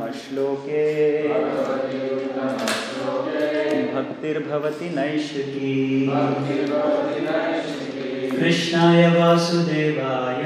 श्लोके भक्तिर्भवती नैष्की कृष्णाय वासुदेवाय।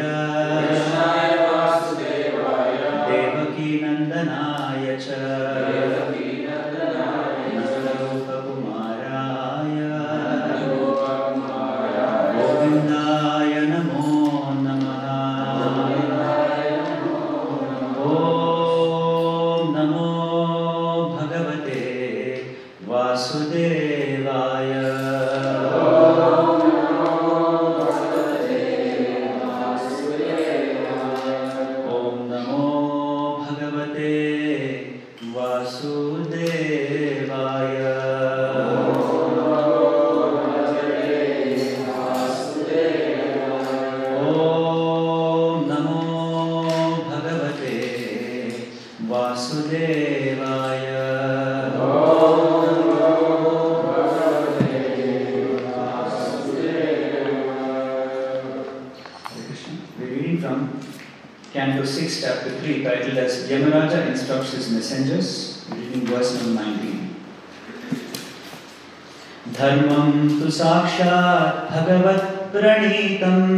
भगवत्प्रणीतम्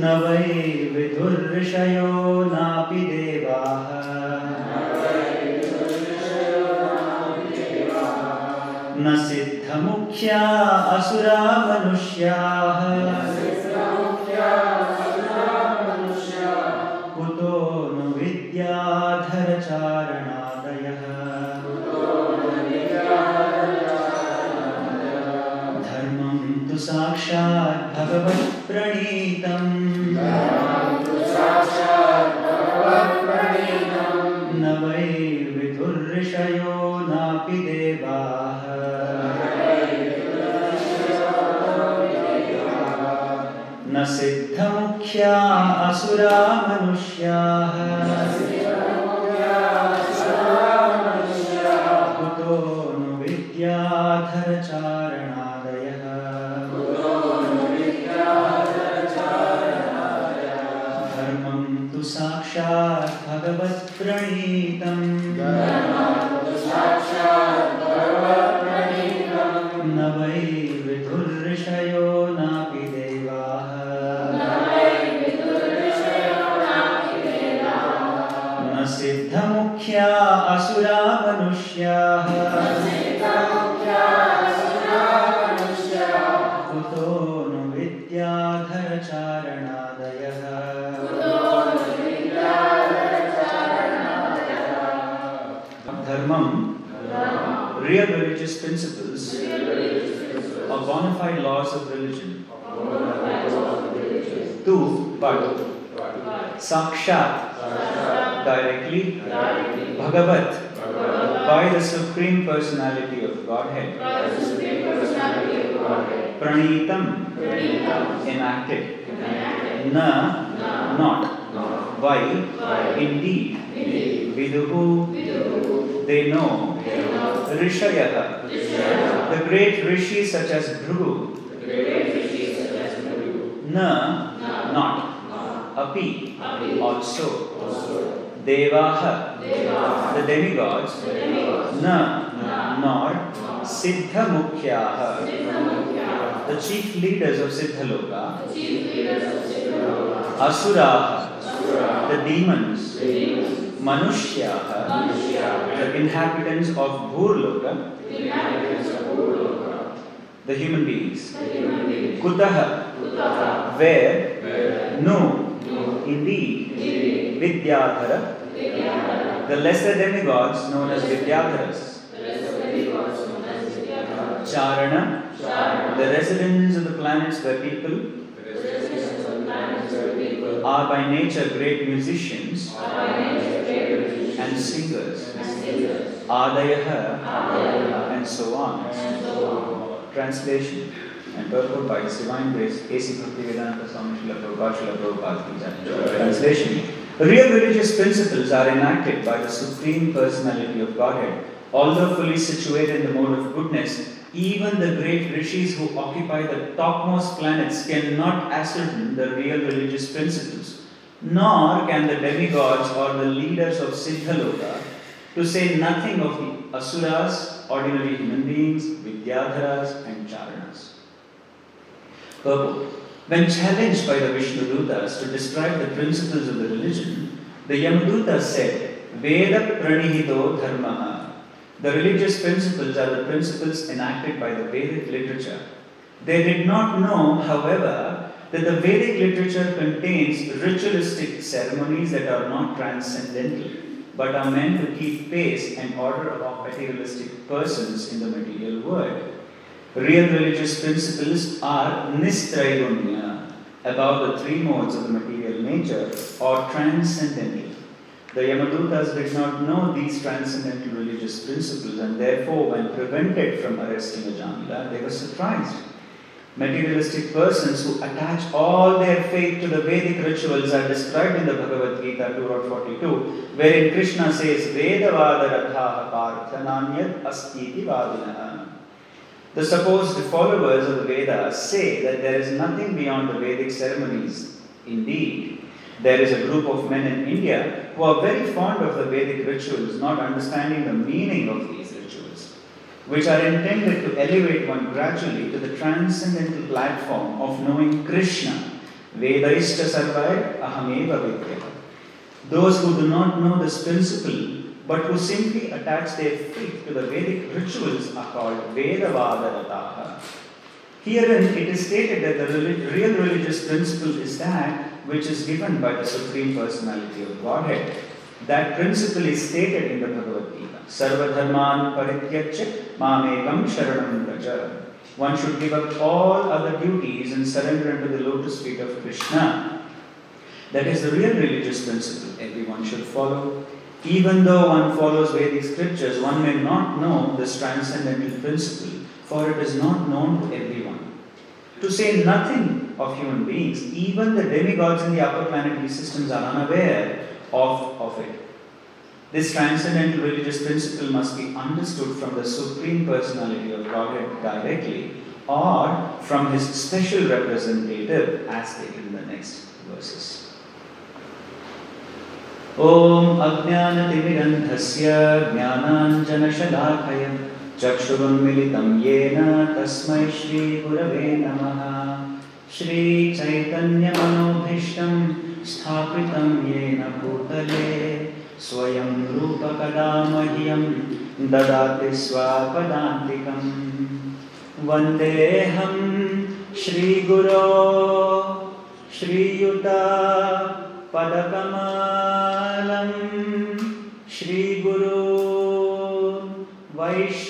न वै विधुर्षयो नापि देवाः। न सिद्धमुख्या असुरा मनुष्याः ধন্যবাদ Estranho. But Sakshat, directly, Bhagavat, by the Supreme Personality of Godhead, Pranitam, enacted, Na, not, why, indeed, Viduhu, they know, Rishayah, the great rishis such as Bhrigu, Na, not, Api, also, Devaha, the demigods, Na, nor, Siddha Mukhyaha, the chief leaders of Siddhaloka, Asuraha, the demons, Manushyaha, the inhabitants of Bhurloka, the human beings. Kutaha, where, no, indeed, Vidyadhara, the lesser demigods known as Vidyadharas. Charana, the residents of the planets where people. Are by nature great musicians. And singers, Adayaha, and so on. Translation and purport by His Divine Grace, A.C. Bhaktivedanta Swami Srila Prabhupada Srila Prabhupada Translation Real religious principles are enacted by the Supreme Personality of Godhead. Although fully situated in the mode of goodness, even the great rishis who occupy the topmost planets cannot ascertain the real religious principles, nor can the demigods or the leaders of Siddhaloka, to say nothing of the asuras, ordinary human beings, vidyadharas, and charanas. Purport When challenged by the Vishnu Vishnudutas to describe the principles of the religion, the Yamaduta said, Veda pranihito dharmaha. The religious principles are the principles enacted by the Vedic literature. They did not know, however, that the Vedic literature contains ritualistic ceremonies that are not transcendental, but are meant to keep pace and order of materialistic persons in the material world. Real religious principles are nistraigunya, about the three modes of the material nature, or transcendental. The Yamadutas did not know these transcendental religious principles, and therefore, when prevented from arresting Ajamila, they were surprised. Materialistic persons who attach all their faith to the Vedic rituals are described in the Bhagavad Gita 2.42, wherein Krishna says, Vedavada rathaha parthananyat astiti vadinaha. The supposed followers of the Vedas say that there is nothing beyond the Vedic ceremonies. Indeed, there is a group of men in India who are very fond of the Vedic rituals, not understanding the meaning of these rituals, which are intended to elevate one gradually to the transcendental platform of knowing Krishna. Vedaishta sarvai ahameva vidya. Those who do not know this principle but who simply attach their faith to the Vedic rituals are called Vedavadarataha. Herein it is stated that the real religious principle is that which is given by the Supreme Personality of Godhead. That principle is stated in the Bhagavad Gita. Sarvadharman mamekam sharanam braja. One should give up all other duties and surrender unto the lotus feet of Krishna. That is the real religious principle everyone should follow. Even though one follows Vedic scriptures, one may not know this transcendental principle, for it is not known to everyone. To say nothing of human beings, even the demigods in the upper planetary systems are unaware of, of it. This transcendental religious principle must be understood from the Supreme Personality of Godhead directly or from His special representative, as stated in the next verses. ॐ अज्ञानतिमिरन्धस्य ज्ञानाञ्जनशलाखय चक्षुरुन्मिलितं येन तस्मै श्रीगुरवे नमः। श्रीचैतन्यमनोभीष्टं स्थापितं येन भूतले, स्वयं रूपकदा मह्यं ददाति स्वापदान्तिकं वन्देऽहं श्रीगुरो, श्रीयुता पदकमलं श्रीगुरु वैष्णवांश्च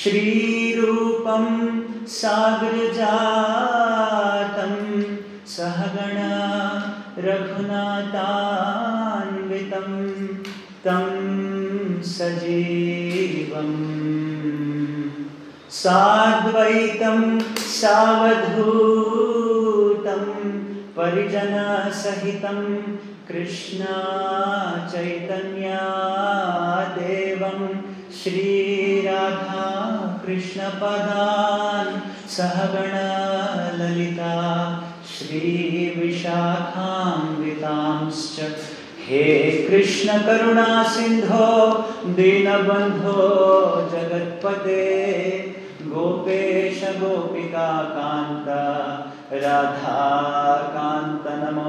श्रीरूपं सागरजातं सहगण रघुनाथान्वितं तं सजीवम्। साद्वैतं सावधूतं परिजनसहितं कृष्णा चैतन्यादेवं श्रीराधा कृष्णपदान् सहगणललिता श्रीविशाखान्वितांश्च। हे कृष्णकरुणासिन्धो दीनबन्धो जगत्पते गोपेश गोपिकान्त राधाकान्त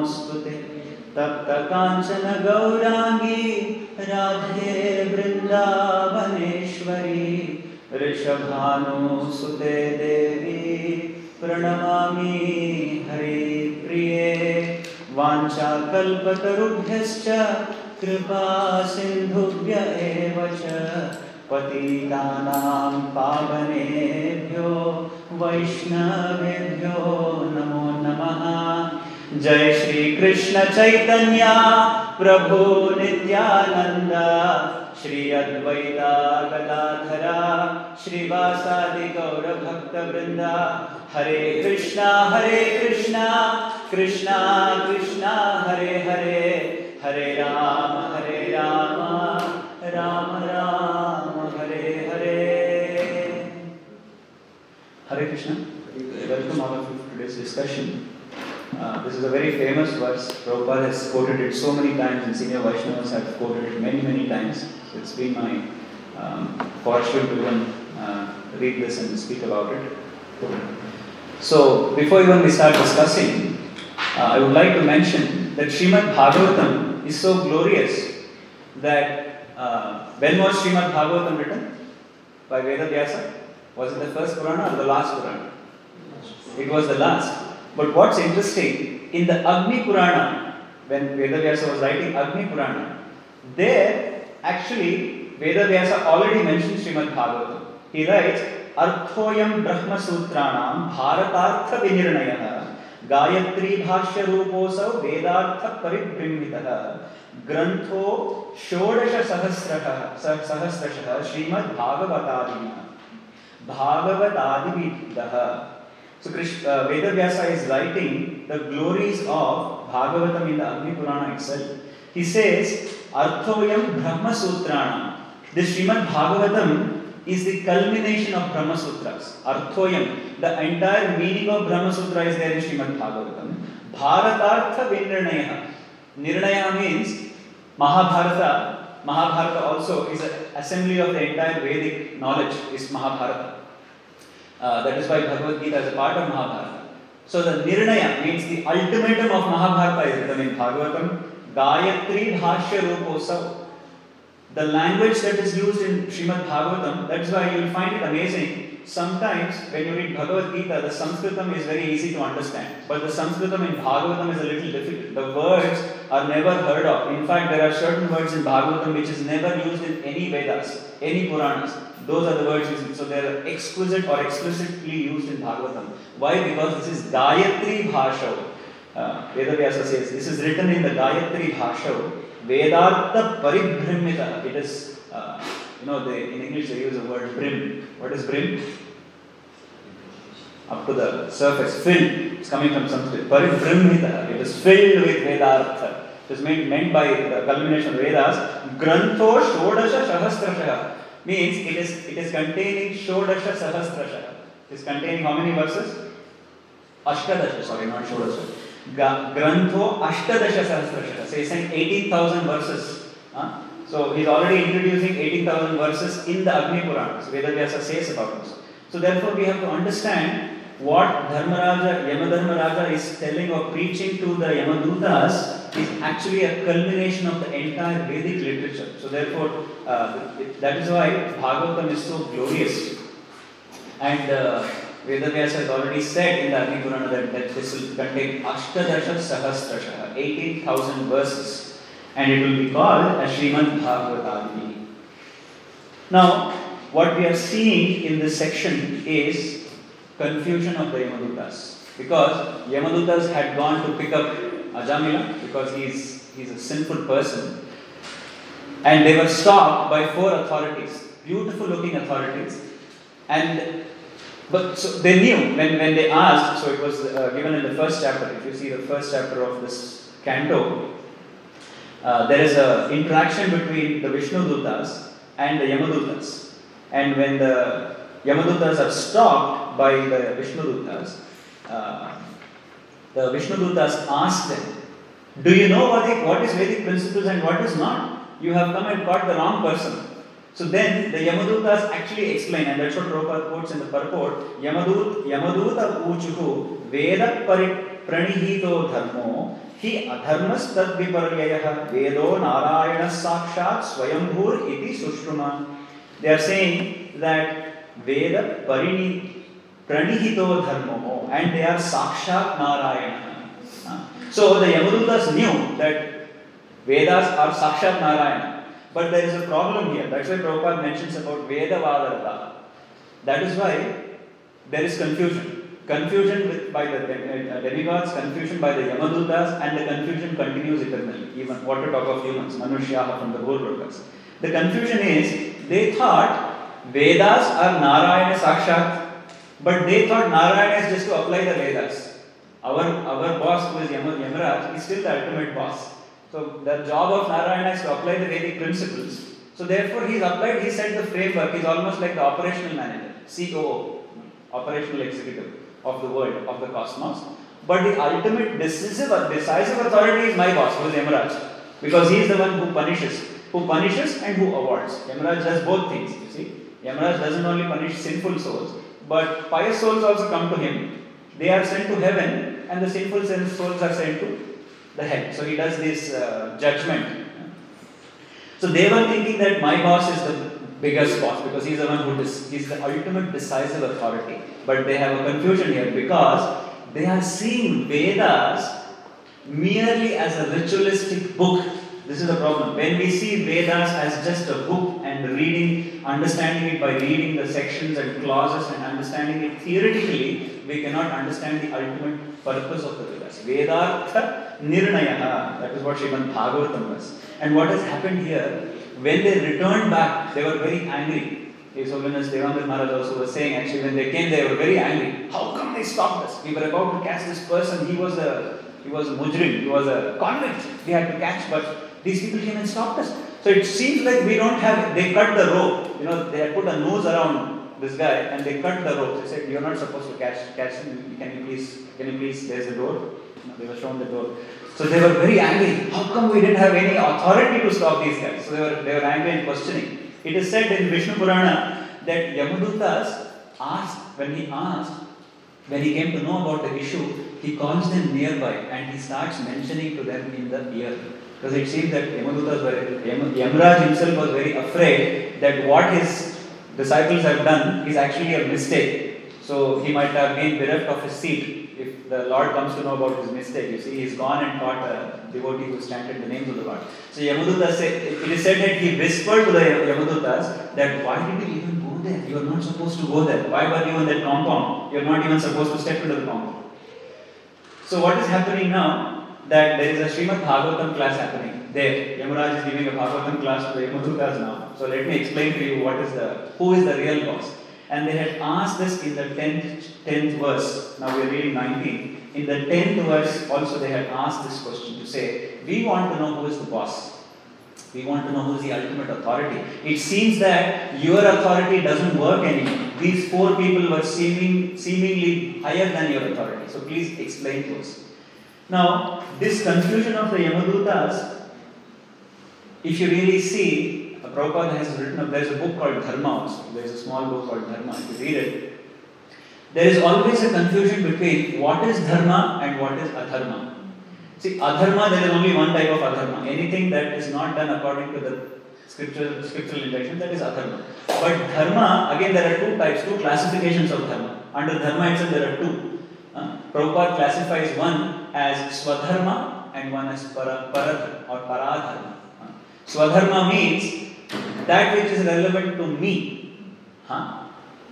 नमोऽस्तु ते तप्तकाञ्चन गौराङ्गी राधे वृन्दावनेश्वरी। ऋषभानुसुते देवी प्रणमामि हरिप्रिये। वाञ्छाकल्पतरुभ्यश्च कृपा सिन्धुभ्य एव च पतितानां पावनेभ्यो वैष्णवेभ्यो नमो नमः जय श्री कृष्ण चैतन्य, प्रभु नित्यानंद श्री अद्वैता गदाधरा श्रीवासादि गौर भक्त वृंदा, हरे कृष्णा हरे कृष्णा कृष्णा कृष्णा, हरे हरे हरे राम हरे राम राम राम, हरे हरे Hare Krishna. Welcome all of you to today's. Uh, this is a very famous verse. Prabhupada has quoted it so many times, and senior Vaishnavas have quoted it many, many times. It's been my um, fortune to even uh, read this and speak about it. So, before even we start discussing, uh, I would like to mention that Srimad Bhagavatam is so glorious that uh, when was Srimad Bhagavatam written? By Veda Vyasa? Was it the first Purana or the last Purana? It was the last. But what's interesting, in the Agni Purana, when Vedavyasa was writing Agni Purana, there actually Vedavyasa already mentions Srimad Bhagavatam. He writes, Arthoyam Brahma Sutranam Bharatartha Vinirnayah Gayatri भाष्य रूपोसौ वेदार्थ परिभ्रमितः ग्रंथो षोडश सहस्रः सहस्रशः Shrimad भागवतादिनः Bhagavadadividah. So uh, Vedavyasa is writing the glories of Bhagavatam in the Agni Purana itself. He says, Arthoyam Brahma Sutrana. This Srimad Bhagavatam is the culmination of Brahma Sutras. Arthoyam, the entire meaning of Brahma Sutra is there in Srimad Bhagavatam. Bharatartha Vinirnaya. Nirnaya means Mahabharata. Mahabharata also is an assembly of the entire Vedic knowledge, is Mahabharata. Uh, that is why Bhagavad Gita is a part of Mahabharata. So the Nirnaya means the ultimatum of Mahabharata is written in Bhagavatam. Gayatri Bhashya Ruposav. The language that is used in Srimad Bhagavatam, that is why you will find it amazing. Sometimes when you read Bhagavad Gita, the Sanskritam is very easy to understand. But the Sanskritam in Bhagavatam is a little difficult. The words are never heard of. In fact, there are certain words in Bhagavatam which is never used in any Vedas, any Puranas. Those are the words used. So they are exquisite or explicitly used in Bhagavatam. Why? Because this is Gayatri Bhasha. Uh, Vedavyasa says this is written in the Gayatri Bhasha. Vedartha Paribhrimita. It is, uh, you know, they, in English they use the word brim. What is brim? Up to the surface, filled. It's coming from Sanskrit. Paribhrimita. It is filled with Vedartha. It is meant, meant by the culmination of Vedas. Grantho Shodasha Sahasrasha means it is it is containing Shodasha Sahasrasha. It is containing how many verses? Ashtadasha, sorry, not Shodasha. Grantho Ashtadasha Sahasrasha. So he's saying 18,000 verses. Huh? So he's already introducing 18,000 verses in the Agni Purana. So Vedavyasa says about this. So therefore we have to understand what Dharmaraja, Yamadharmaraja is telling or preaching to the Yamadutas is actually a culmination of the entire Vedic literature. So therefore, uh, that is why Bhagavatam is so glorious. And uh, Vedavyasa has already said in the Agni Purana that, that this will contain Ashtadasha Sahasrasha, 18,000 verses. And it will be called as Srimad Bhagavatam. Now, what we are seeing in this section is confusion of the Yamadutas. Because Yamadutas had gone to pick up Ajamila because he's, he's a sinful person. And they were stopped by four authorities, beautiful looking authorities. And but so they knew when, when they asked, so it was uh, given in the first chapter. If you see the first chapter of this canto, uh, there is an interaction between the Vishnu Dutas and the Yamadutas. And when the Yamadutas are stopped by the Vishnu Dutas, uh, the Vishnu Dutas ask them, Do you know what, it, what is Vedic principles and what is not? You have come and caught the wrong person. So then the Yamadutas actually explain, and that's what Prabhupada quotes in the purport Yamadut, Yamaduta Uchuhu Veda Pranihito Dharmo Tad Viparyayah Vedo Narayana Sakshat Swayambhur Iti Sushruma. They are saying that Veda Parini Pranihito Dharmo and they are Sakshat Narayana. So the Yamadutas knew that Vedas are Sakshat Narayana. But there is a problem here. That's why Prabhupada mentions about Veda Vadarta. That is why there is confusion. Confusion by the uh, demigods, confusion by the Yamadutas, and the confusion continues eternally. Even what to talk of humans, Manushyaha from the whole lokas. The confusion is they thought Vedas are Narayana Sakshat, but they thought Narayana is just to apply the Vedas. Our, our boss, who is Yam- Yamaraj, is still the ultimate boss. So the job of Narayana is to apply the Vedic principles. So therefore, he's applied, he set the framework. He's almost like the operational manager, COO, operational executive of the world, of the cosmos. But the ultimate decisive, or decisive authority is my boss, who is Yamaraj. Because he is the one who punishes, who punishes and who awards. Yamaraj does both things, you see. Yamaraj doesn't only punish sinful souls, but pious souls also come to him. They are sent to heaven, and the sinful souls are sent to the hell. So he does this uh, judgment. So they were thinking that my boss is the biggest boss because he's the one who dis- he's the ultimate decisive authority. But they have a confusion here because they are seeing Vedas merely as a ritualistic book. This is the problem. When we see Vedas as just a book reading, understanding it by reading the sections and clauses and understanding it theoretically, we cannot understand the ultimate purpose of the Vedas. Vedartha Nirnaya, that is what Srimad Bhagavatam was. And what has happened here, when they returned back, they were very angry. His Holiness Devendra Maharaj also was saying, actually, when they came, they were very angry. How come they stopped us? We were about to catch this person. He was a he was a mujrim. He was a convict. We had to catch, but these people came and stopped us. So it seems like we don't have. They cut the rope. You know, they had put a noose around this guy and they cut the rope. They said, "You're not supposed to catch catch him. Can you please? Can you please? There's the door." They were shown the door. So they were very angry. How come we didn't have any authority to stop these guys? So they were they were angry and questioning. It is said in Vishnu Purana that Yamadutas asked when he asked when he came to know about the issue, he calls them nearby and he starts mentioning to them in the ear. Because it seems that Yamadutas were, Yam, Yamraj himself was very afraid that what his disciples have done is actually a mistake. So he might have been bereft of his seat if the Lord comes to know about his mistake. You see, he's gone and caught a devotee who chanted the names of the Lord. So Yamadutas it is said that he whispered to the Yamadutas that why did you even go there? You are not supposed to go there. Why were you in that compound? You are not even supposed to step into the compound. So what is happening now? That there is a Srimad Bhagavatam class happening there. Yamaraj is giving a Bhagavatam class to the Yamadutas now. So let me explain to you what is the who is the real boss. And they had asked this in the 10th, 10th verse. Now we are reading 19. In the 10th verse, also they had asked this question to say, We want to know who is the boss. We want to know who is the ultimate authority. It seems that your authority doesn't work anymore. These four people were seeming, seemingly higher than your authority. So please explain to us. Now, this confusion of the Yamadutas, if you really see, Prabhupada has written up, there's a book called Dharma also. There's a small book called Dharma. If you read it, there is always a confusion between what is Dharma and what is Adharma. See, Adharma, there is only one type of Adharma. Anything that is not done according to the scriptural, scriptural intention, that is Adharma. But Dharma, again, there are two types, two classifications of Dharma. Under Dharma itself, there are two. Uh, Prabhupada classifies one as Swadharma and one as para, Paradharma or Paradharma. Uh, Swadharma means that which is relevant to me. Huh?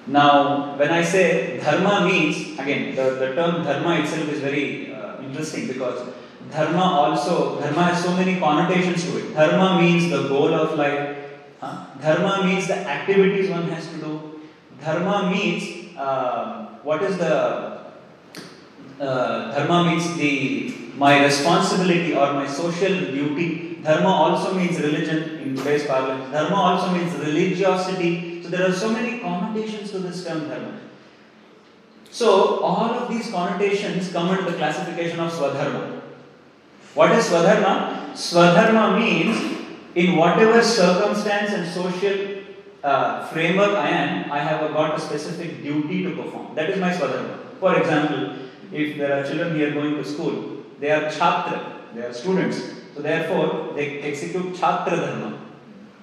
Now, when I say dharma means, again, the, the term dharma itself is very uh, interesting because dharma also, dharma has so many connotations to it. Dharma means the goal of life. Huh? Dharma means the activities one has to do. Dharma means uh, what is the uh, dharma means the my responsibility or my social duty. Dharma also means religion in today's parlance. Dharma also means religiosity. So there are so many connotations to this term dharma. So all of these connotations come under the classification of swadharma. What is swadharma? Swadharma means in whatever circumstance and social uh, framework I am, I have got a specific duty to perform. That is my swadharma. For example, if there are children here going to school, they are chhatra, they are students. So therefore, they execute chhatra dharma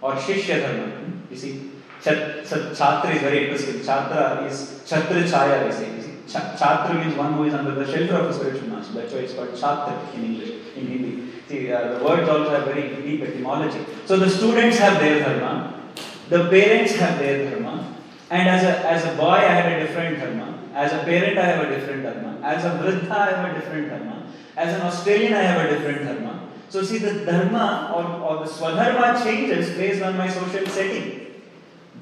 or shishya dharma. You see, chhatra is very interesting. Chhatra is chhatra chaya, they say. Cha- means one who is under the shelter of a spiritual master. That's why it's called Chatra in English, in Hindi. See, uh, the words also have very deep etymology. So the students have their dharma, the parents have their dharma, and as a, as a boy I have a different dharma, as a parent I have a different dharma, as a vriddha I have a different dharma, as an Australian I have a different dharma. So see the dharma or, or the swadharma changes based on my social setting.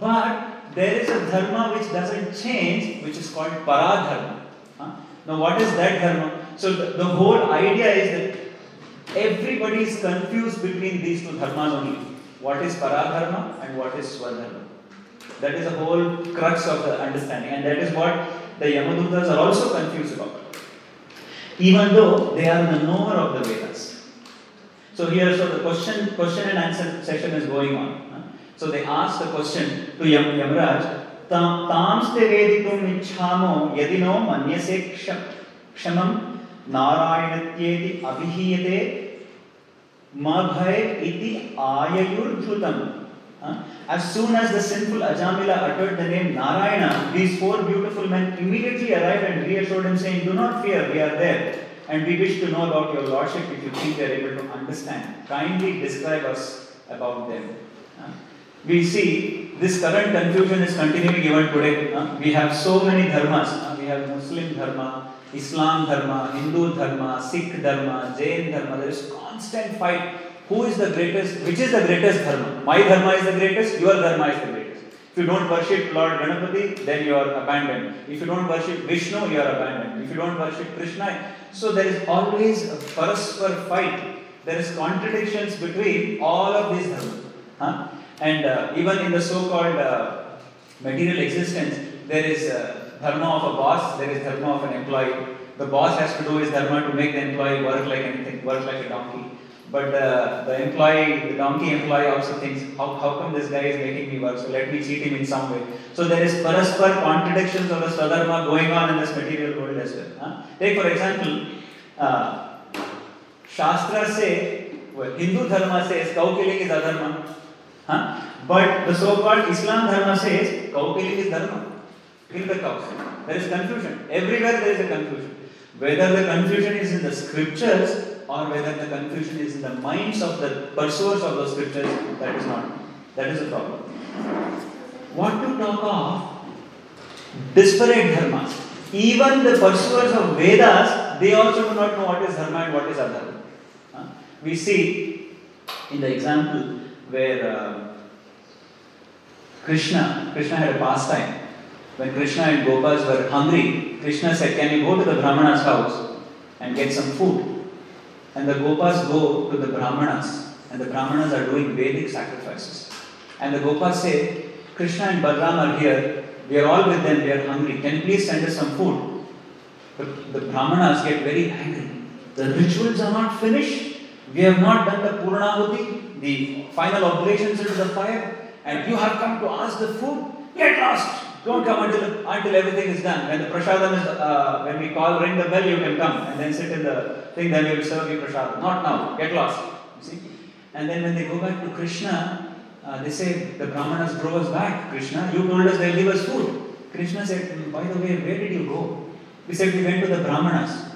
But there is a dharma which doesn't change, which is called paradharma. Huh? Now, what is that dharma? So, the, the whole idea is that everybody is confused between these two dharmas only. What is paradharma and what is swadharma? That is the whole crux of the understanding, and that is what the Yamadutas are also confused about. Even though they are the knower of the Vedas. So here, so the question, question and answer session is going on. huh? So they ask the question to Yam, Yamraj, "Tam- Tamste veditum ichhamo yadino manyase ksha- kshamam narayanatyeति abhihiyate madhaya iti ayayurdhutam. Huh? As soon as the sinful Ajamila uttered the name Narayana, these four beautiful men immediately arrived and reassured him, saying, Do not fear, we are there. And we wish to know about your lordship if you think we are able to understand. Kindly describe us about them. Huh? We see this current confusion is continuing even today. huh? We have so many dharmas. We have Muslim dharma, Islam dharma, Hindu dharma, Sikh dharma, Jain dharma. There is constant fight. Who is the greatest? Which is the greatest dharma? My dharma is the greatest. Your dharma is the greatest. If you don't worship Lord Ganapati, then you are abandoned. If you don't worship Vishnu, you are abandoned. If you don't worship Krishna, so there is always a paraspar fight. There is contradictions between all of these dharmas. Huh? And uh, even in the so-called uh, material existence, there is uh, dharma of a boss, there is dharma of an employee. The boss has to do his dharma to make the employee work like anything, work like a donkey. But uh, the employee, the donkey employee also thinks, how, how come this guy is making me work? So let me cheat him in some way. So there is paraspar contradictions of the swadharma going on in this material world as well. Huh? Take for example, uh, Shastra say, well, Hindu dharma says cow killing is adharma. Huh? But the so-called Islam dharma says cow killing is dharma. Kill the cows. There is confusion. Everywhere there is a confusion. Whether the confusion is in the scriptures or whether the confusion is in the minds of the pursuers of the scriptures, that is not. That is the problem. What to talk of disparate dharmas? Even the pursuers of Vedas, they also do not know what is dharma and what is adharma. Huh? We see in the example where uh, Krishna, Krishna had a pastime. When Krishna and Gopas were hungry, Krishna said, Can you go to the Brahmana's house and get some food? And the Gopas go to the Brahmanas, and the Brahmanas are doing Vedic sacrifices. And the Gopas say, Krishna and Balram are here, we are all with them, we are hungry. Can you please send us some food? The, the Brahmanas get very angry. The rituals are not finished. We have not done the Purnahuti, the final oblations into the fire, and you have come to ask the food. Get lost! Don't come until, until everything is done. When the prasadam is, uh, when we call, ring the bell, you can come and then sit in the thing, then we will serve you prasadam. Not now. Get lost. You see? And then when they go back to Krishna, uh, they say, the Brahmanas drove us back. Krishna, you told us they'll give us food. Krishna said, "Hmm, by the way, where did you go? We said, we went to the Brahmanas.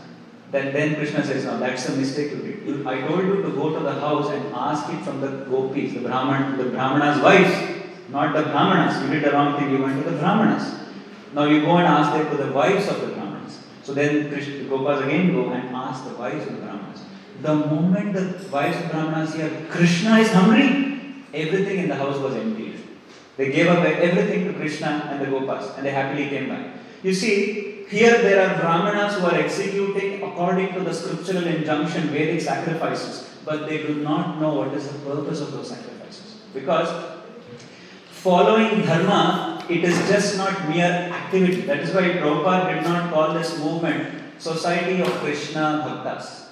Then, then Krishna says, no, that's a mistake you did. I told you to go to the house and ask it from the gopis, the Brahman, the Brahmanas' wives, not the Brahmanas. You did the wrong thing, you went to the Brahmanas. Now you go and ask them to the wives of the Brahmanas. So then Krishna, Gopas again go and ask the wives of the Brahmanas. The moment the wives of Brahmanas hear Krishna is hungry, everything in the house was emptied. They gave up everything to Krishna and the Gopas and they happily came back. You see, here there are Brahmanas who are executing according to the scriptural injunction, Vedic sacrifices, but they do not know what is the purpose of those sacrifices. Because following dharma, it is just not mere activity. That is why Prabhupada did not call this movement Society of Krishna Bhaktas.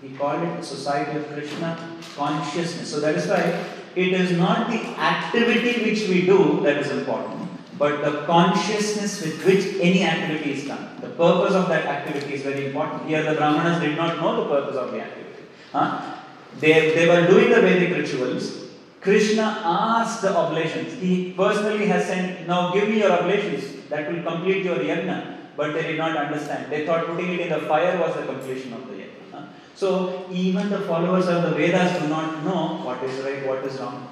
He called it Society of Krishna Consciousness. So that is why it is not the activity which we do that is important, but the consciousness with which any activity is done. The purpose of that activity is very important. Here the Brahmanas did not know the purpose of the activity. Huh? They, they were doing the Vedic rituals. Krishna asked the oblations. He personally has sent, now give me your oblations. That will complete your yajna. but they did not understand. They thought putting it in the fire was the completion of the yajna. So even the followers of the Vedas do not know what is right, what is wrong.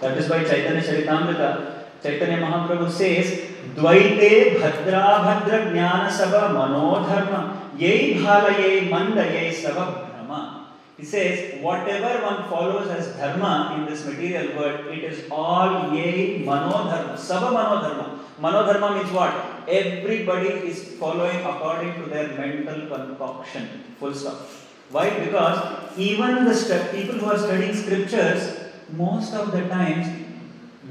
That is why Chaitanya Charitamrita, Chaitanya Mahaprabhu says, Bhadra Bhadra Jnana Sava Manodharma Yei Bhala Yei Manda Sava Brahma. He says, whatever one follows as dharma in this material world, it is all yei manodharma, sava manodharma. Manodharma means what? Everybody is following according to their mental concoction. Full stop. Why? Because even the people who are studying scriptures, most of the times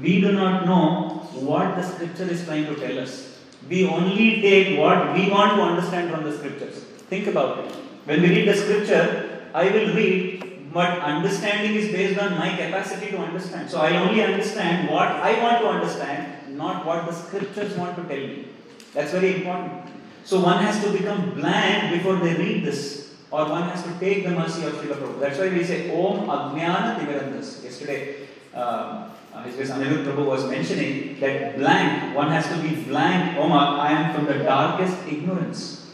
we do not know what the scripture is trying to tell us. We only take what we want to understand from the scriptures. Think about it. When we read the scripture, I will read, but understanding is based on my capacity to understand. So I only understand what I want to understand, not what the scriptures want to tell me. That's very important. So one has to become blank before they read this, or one has to take the mercy of Srila Prabhu. That's why we say Om Ajnana Timirandhas. Yesterday, uh, His Anirudh Prabhu was mentioning that blank, one has to be blank. Om, I am from the darkest ignorance.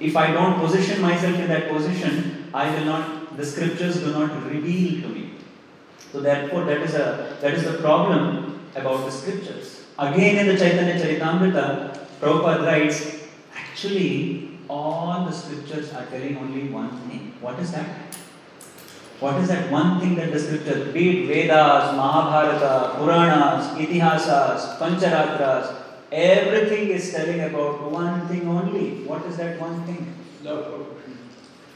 If I don't position myself in that position, I will not, the scriptures do not reveal to me. So therefore, that is a that is the problem about the scriptures. Again, in the Chaitanya Charitamrita, Prabhupada writes, actually, all the scriptures are telling only one thing. What is that? What is that one thing that the scriptures, be it Vedas, Mahabharata, Puranas, Itihasas, Pancharatras, everything is telling about one thing only. What is that one thing? Love.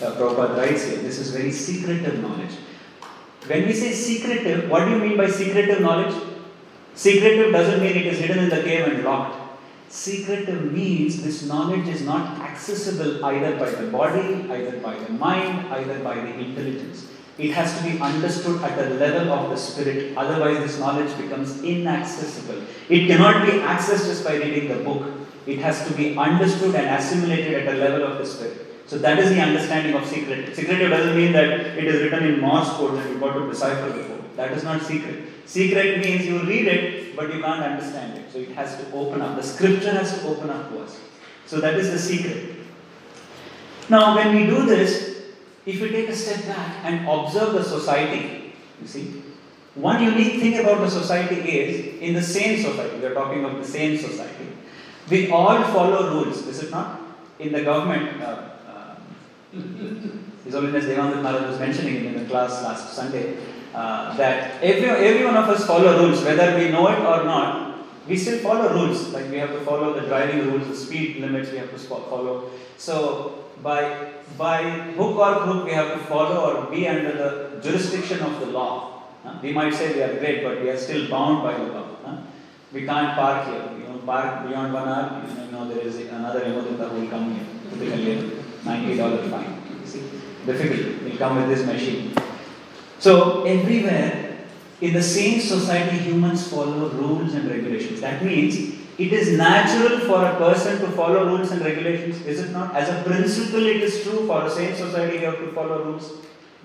Uh, Prabhupada writes here, this is very secretive knowledge. When we say secretive, what do you mean by secretive knowledge? Secretive doesn't mean it is hidden in the cave and locked. Secretive means this knowledge is not accessible either by the body, either by the mind, either by the intelligence. It has to be understood at the level of the spirit, otherwise, this knowledge becomes inaccessible. It cannot be accessed just by reading the book, it has to be understood and assimilated at the level of the spirit. So that is the understanding of secret. Secretive doesn't mean that it is written in Morse code and you've got to decipher the code. That is not secret. Secret means you read it, but you can't understand it. So it has to open up. The scripture has to open up to us. So that is the secret. Now, when we do this, if we take a step back and observe the society, you see, one unique thing about the society is in the same society, we are talking of the same society, we all follow rules, is it not? In the government, uh, His Holiness Devanand Maharaj was mentioning in the class last Sunday uh, that every, every one of us follow rules, whether we know it or not. We still follow rules, like we have to follow the driving rules, the speed limits we have to follow. So by by hook or crook, we have to follow or be under the jurisdiction of the law. We might say we are great, but we are still bound by the law. We can't park here. You know, park beyond one hour. You know, there is another Yamaduta who will come here. Typically, ninety dollar fine. See, difficult. Will come with this machine. So everywhere in the same society, humans follow rules and regulations. That means it is natural for a person to follow rules and regulations, is it not? As a principle, it is true for the same society, you have to follow rules.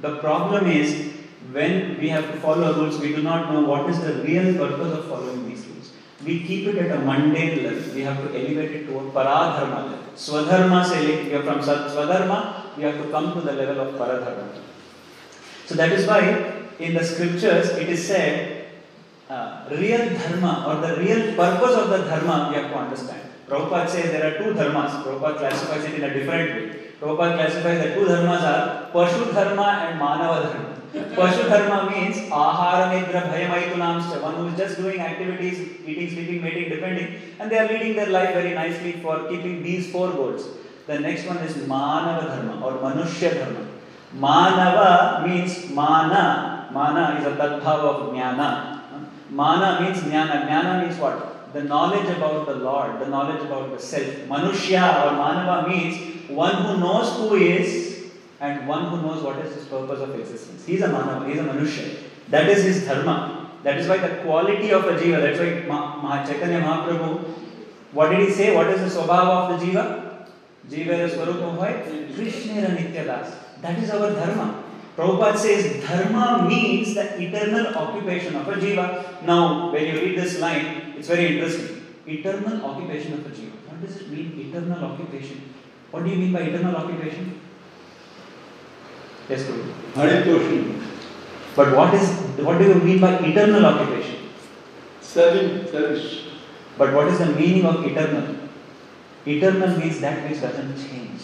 The problem is when we have to follow rules, we do not know what is the real purpose of following these. We keep it at a mundane level. We have to elevate it to a paradharma level. Swadharma le- we are from Swadharma, we have to come to the level of paradharma. So that is why in the scriptures it is said uh, real dharma or the real purpose of the dharma we have to understand. Prabhupada says there are two dharmas. Prabhupada classifies it in a different way. Prabhupada classifies the two dharmas are Pashu dharma and Manava dharma. Pashu dharma means ahara nidra bhayamaitunamscha, one who is just doing activities, eating, sleeping, mating, depending, and they are leading their life very nicely for keeping these four goals. The next one is Manava dharma or Manushya dharma. Manava means mana. Mana is a tadbhava of jnana. Mana means jnana. Jnana means what? The knowledge about the Lord, the knowledge about the self. Manushya or Manava means one who knows who he is and one who knows what is his purpose of existence. He's a Manava, he's a Manushya. That is his dharma. That is why the quality of a jiva, that's why Ma- Ma- Chaitanya Mahaprabhu, what did he say? What is the swabhava of the jiva? Jiva swarupa hoy, Krishna Nityadas. That is our dharma. Prabhupada says dharma means the eternal occupation of a jiva. Now, when you read this line, it's very interesting. Eternal occupation of a jiva. What does it mean, eternal occupation? What do you mean by eternal occupation? Yes, Guru. Haritoshan, But what is what do you mean by eternal occupation? serving service. But what is the meaning of eternal? Eternal means that which doesn't change.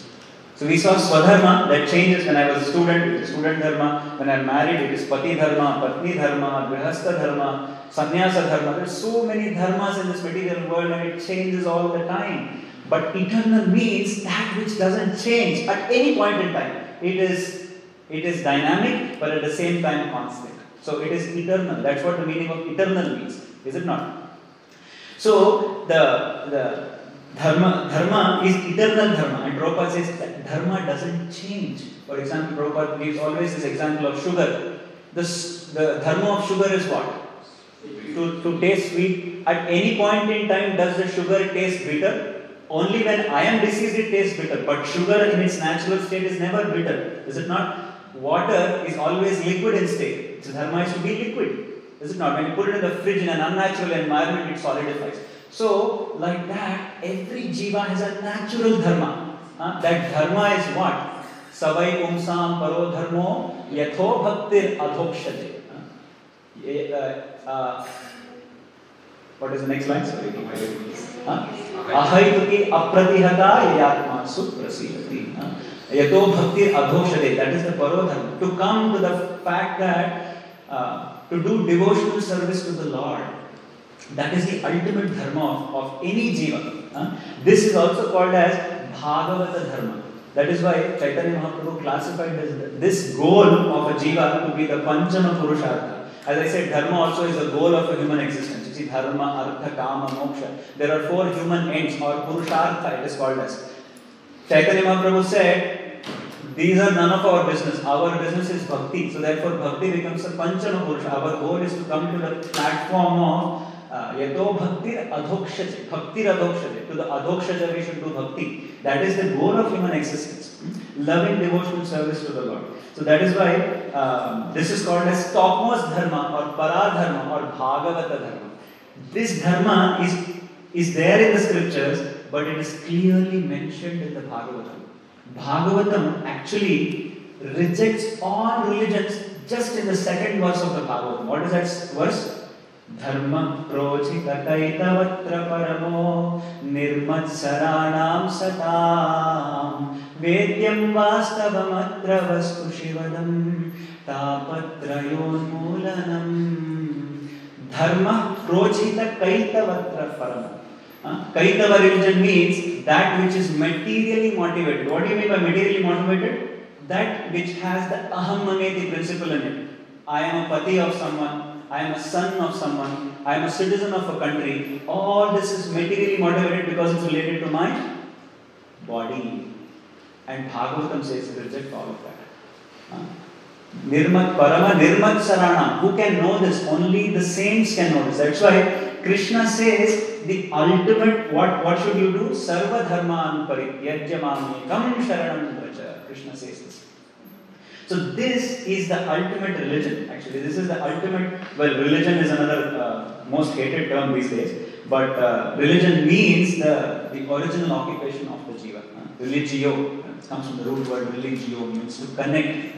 So we saw Swadharma that changes when I was a student, it is student dharma. When I'm married, it is Pati dharma, Patni dharma, Grihastha dharma, Sannyasa dharma. There's so many dharmas in this material world and it changes all the time. But eternal means that which doesn't change at any point in time. It is it is dynamic but at the same time constant. So it is eternal. That's what the meaning of eternal means, is it not? So the the dharma dharma is eternal dharma, and Prabhupada says that dharma doesn't change. For example, Prabhupada gives always this example of sugar. This the dharma of sugar is what? To, to taste sweet. At any point in time, does the sugar taste bitter? Only when I am diseased it tastes bitter. But sugar in its natural state is never bitter. Is it not? Water is always liquid in state. Its dharma is to be liquid. Is it not? When you put it in the fridge in an unnatural environment, it solidifies. So, like that, every jiva has a natural dharma. That dharma is what? Savai pumsam paro dharmo yatho bhaktir adhokshate. Huh? Ye- uh, uh, what is the next line? Sorry, huh? Ahaituki apratihata yatmasu prasidati. Huh? Yato bhaktir adhokshate. That is the paro dharma. To come to the fact that uh, to do devotional service to the Lord, that is the ultimate dharma of, of any jiva. huh? This is also called as Bhagavata dharma. That is why Chaitanya Mahaprabhu classified this, this goal of a jiva to be the Panchama Purushartha. As I said, dharma also is a goal of a human existence. You see, dharma, artha, kama, moksha. There are four human ends or purushartha, it is called as. Chaitanya Mahaprabhu said, these are none of our business. Our business is bhakti. So therefore, bhakti becomes a panchama purusha. Our goal is to come to the platform of bhaktir adhokshaja. Bhaktir adhokshaja. To the do bhakti. That is the goal of human existence. Hmm? Loving devotional service to the Lord. So that is why um, this is called as topmost dharma or paradharma or bhagavata dharma. This dharma is, is there in the scriptures, but it is clearly mentioned in the Bhagavatam. Bhagavatam actually rejects all religions just in the second verse of the Bhagavatam. What is that verse? धर्म प्रोचित कैतवत्र परमो निर्मत्सराणां सताम् वेद्यं वास्तवमत्र वस्तु शिवदं तापत्रयोन्मूलनम् धर्म प्रोचित कैतवत्र Uh, Kaitava religion means that which is materially motivated. What do you mean by materially motivated? That which has the aham mameti principle in it. I am a pati of someone, I am a son of someone, I am a citizen of a country. All this is materially motivated because it's related to my body. And Bhagavatam says reject all of that. Huh? Nirmat Parama Nirmat Sarana. Who can know this? Only the saints can know this. That's why Krishna says the ultimate what what should you do? Sarva dharman parityajyamami sharanam vraja. Krishna says this. So this is the ultimate religion. Actually, this is the ultimate. Well, religion is another uh, most hated term these days. But uh, religion means the, the original occupation of the jiva. Uh, religio it comes from the root word religio means to connect.